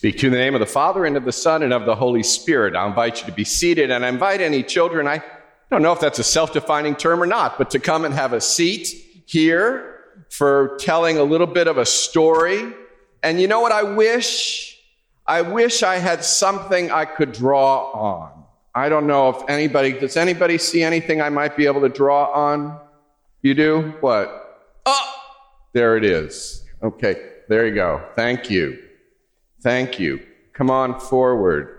Speak to the name of the Father and of the Son and of the Holy Spirit. I'll invite you to be seated and I invite any children. I don't know if that's a self-defining term or not, but to come and have a seat here for telling a little bit of a story. And you know what I wish? I wish I had something I could draw on. I don't know if anybody, does anybody see anything I might be able to draw on? You do? What? Oh, there it is. Okay, there you go. Thank you. Thank you. Come on forward.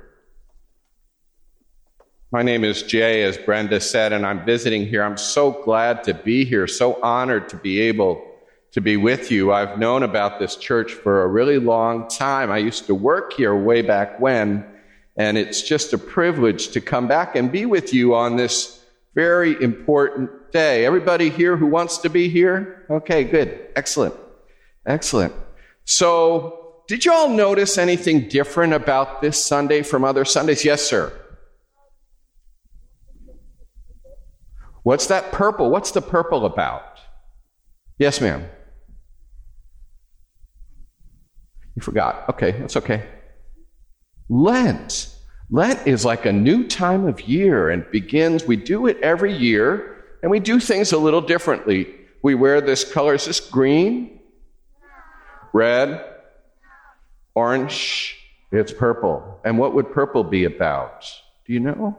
My name is Jay, as Brenda said, and I'm visiting here. I'm so glad to be here, so honored to be able to be with you. I've known about this church for a really long time. I used to work here way back when, and it's just a privilege to come back and be with you on this very important day. Everybody here who wants to be here? Okay, good. Excellent. Excellent. So, did you all notice anything different about this Sunday from other Sundays? Yes, sir. What's that purple? What's the purple about? Yes, ma'am. You forgot. Okay, that's okay. Lent. Lent is like a new time of year and begins, we do it every year, and we do things a little differently. We wear this color. Is this green? Red? Orange, it's purple. And what would purple be about? Do you know?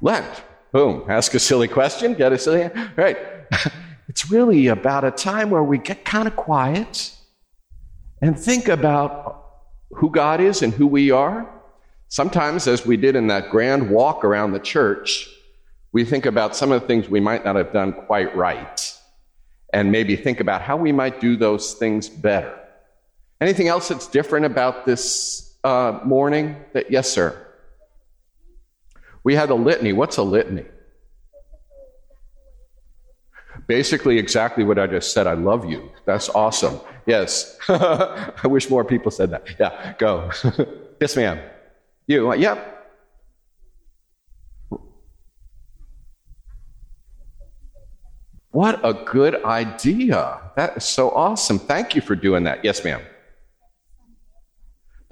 Lent. Boom. Ask a silly question, get a silly answer. Right. it's really about a time where we get kind of quiet and think about who God is and who we are. Sometimes, as we did in that grand walk around the church, we think about some of the things we might not have done quite right and maybe think about how we might do those things better. Anything else that's different about this uh, morning? That, yes, sir. We had a litany. What's a litany? Basically, exactly what I just said. I love you. That's awesome. Yes. I wish more people said that. Yeah, go. yes, ma'am. You? Yep. What a good idea. That is so awesome. Thank you for doing that. Yes, ma'am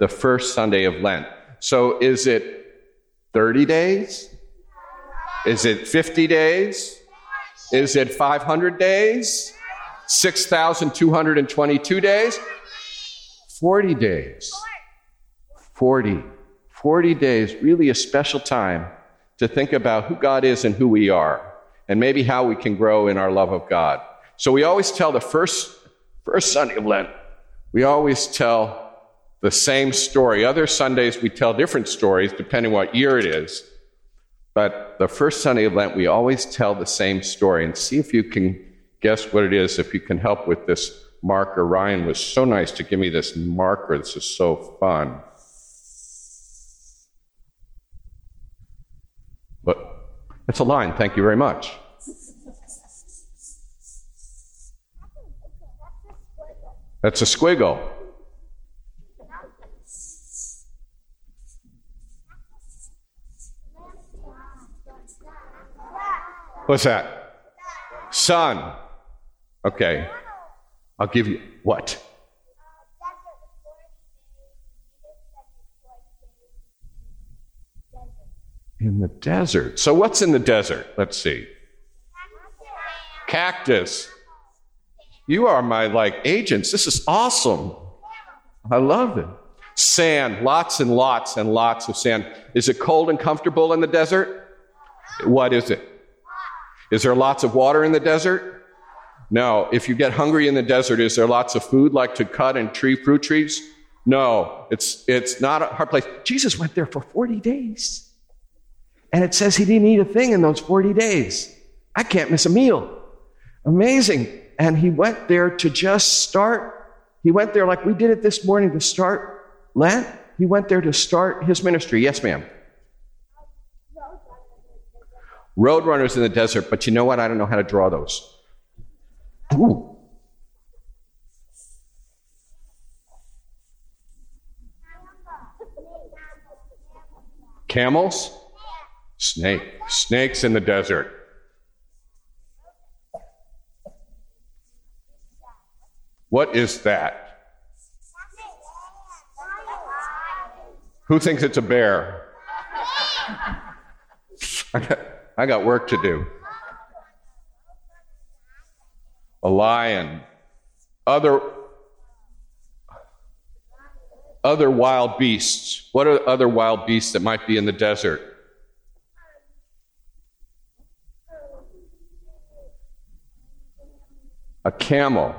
the first Sunday of Lent. So is it 30 days? Is it 50 days? Is it 500 days? 6,222 days? 40 days. 40. 40 days, really a special time to think about who God is and who we are, and maybe how we can grow in our love of God. So we always tell the first, first Sunday of Lent, we always tell the same story. Other Sundays we tell different stories depending what year it is. But the first Sunday of Lent, we always tell the same story and see if you can guess what it is, if you can help with this marker. Ryan was so nice to give me this marker. This is so fun. But it's a line. Thank you very much. That's a squiggle. What's that? Sun. Okay. I'll give you what? In the desert. So, what's in the desert? Let's see. Cactus. You are my like agents. This is awesome. I love it. Sand, lots and lots and lots of sand. Is it cold and comfortable in the desert? What is it? Is there lots of water in the desert? No. If you get hungry in the desert, is there lots of food like to cut and tree fruit trees? No. It's, it's not a hard place. Jesus went there for 40 days. And it says he didn't eat a thing in those 40 days. I can't miss a meal. Amazing. And he went there to just start. He went there like we did it this morning to start Lent. He went there to start his ministry. Yes, ma'am. Roadrunners in the desert, but you know what? I don't know how to draw those. Ooh. Camels? Snake. Snakes in the desert. What is that? Who thinks it's a bear? I got, work to do. A lion. Other, other wild beasts. What are other wild beasts that might be in the desert? A camel.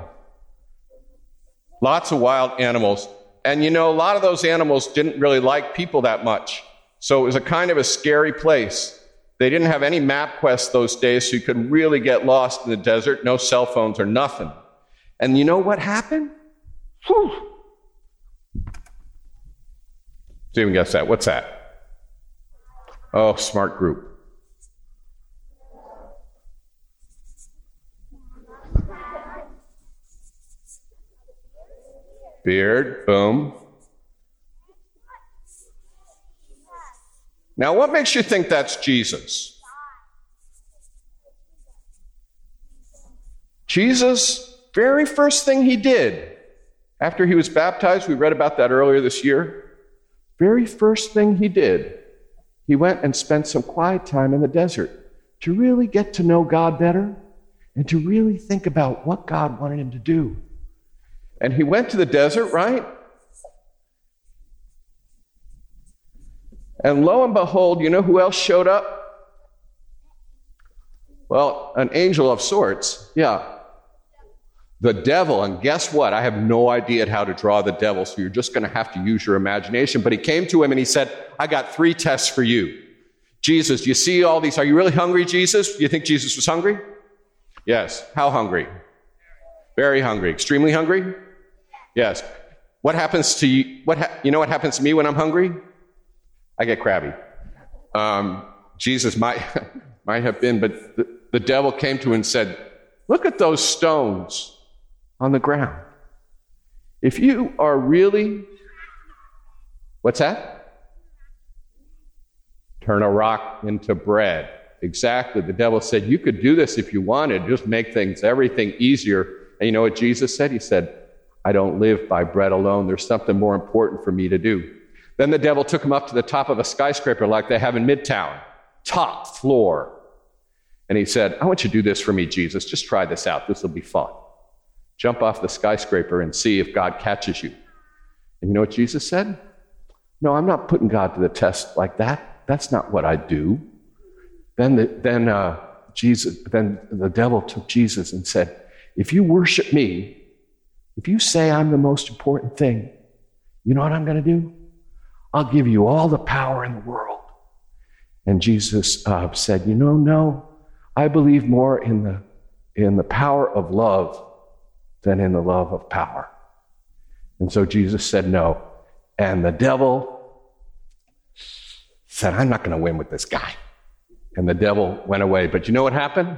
Lots of wild animals. And you know, a lot of those animals didn't really like people that much. So it was a kind of a scary place. They didn't have any MapQuest those days, so you could really get lost in the desert, no cell phones or nothing. And you know what happened? Whew. Even guess that. What's that? Oh, smart group. Beard, boom. Now, what makes you think that's Jesus? Jesus, very first thing he did after he was baptized, we read about that earlier this year. Very first thing he did, he went and spent some quiet time in the desert to really get to know God better and to really think about what God wanted him to do. And he went to the desert, right? And lo and behold, you know who else showed up? Well, an angel of sorts. Yeah. The devil. And guess what? I have no idea how to draw the devil, so you're just going to have to use your imagination. But he came to him and he said, I got three tests for you. Jesus, you see all these? Are you really hungry, Jesus? You think Jesus was hungry? Yes. How hungry? Very hungry. Extremely hungry? Yes. What happens to you? What ha- you know what happens to me when I'm hungry? I get crabby. Um, Jesus might, might have been, but the, the devil came to him and said, Look at those stones on the ground. If you are really, what's that? Turn a rock into bread. Exactly. The devil said, You could do this if you wanted, just make things, everything easier. And you know what Jesus said? He said, I don't live by bread alone. There's something more important for me to do. Then the devil took him up to the top of a skyscraper like they have in Midtown, top floor. And he said, I want you to do this for me, Jesus. Just try this out. This will be fun. Jump off the skyscraper and see if God catches you. And you know what Jesus said? No, I'm not putting God to the test like that. That's not what I do. Then, the, then uh, Jesus, then the devil took Jesus and said, If you worship me, if you say I'm the most important thing, you know what I'm going to do? I'll give you all the power in the world. And Jesus uh, said, You know, no, I believe more in the, in the power of love than in the love of power. And so Jesus said, No. And the devil said, I'm not going to win with this guy. And the devil went away. But you know what happened?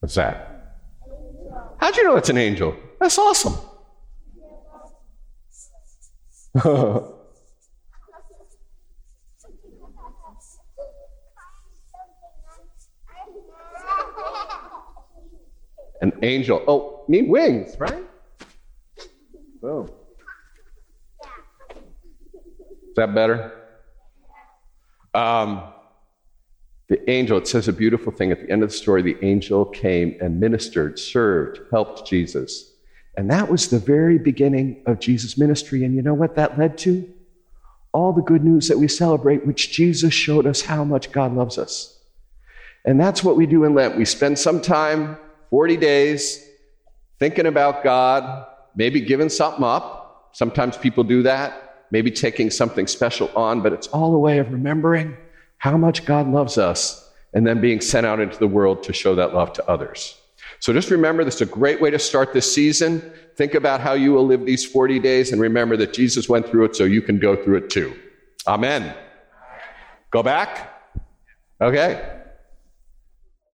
What's that? How'd you know it's an angel? That's awesome. an angel. Oh, need wings, right? Boom. Is that better? Um, the angel, it says a beautiful thing at the end of the story. The angel came and ministered, served, helped Jesus. And that was the very beginning of Jesus' ministry. And you know what that led to? All the good news that we celebrate, which Jesus showed us how much God loves us. And that's what we do in Lent. We spend some time, 40 days, thinking about God, maybe giving something up. Sometimes people do that, maybe taking something special on, but it's all a way of remembering how much God loves us and then being sent out into the world to show that love to others. So just remember, this is a great way to start this season. Think about how you will live these 40 days and remember that Jesus went through it so you can go through it too. Amen. Go back? Okay.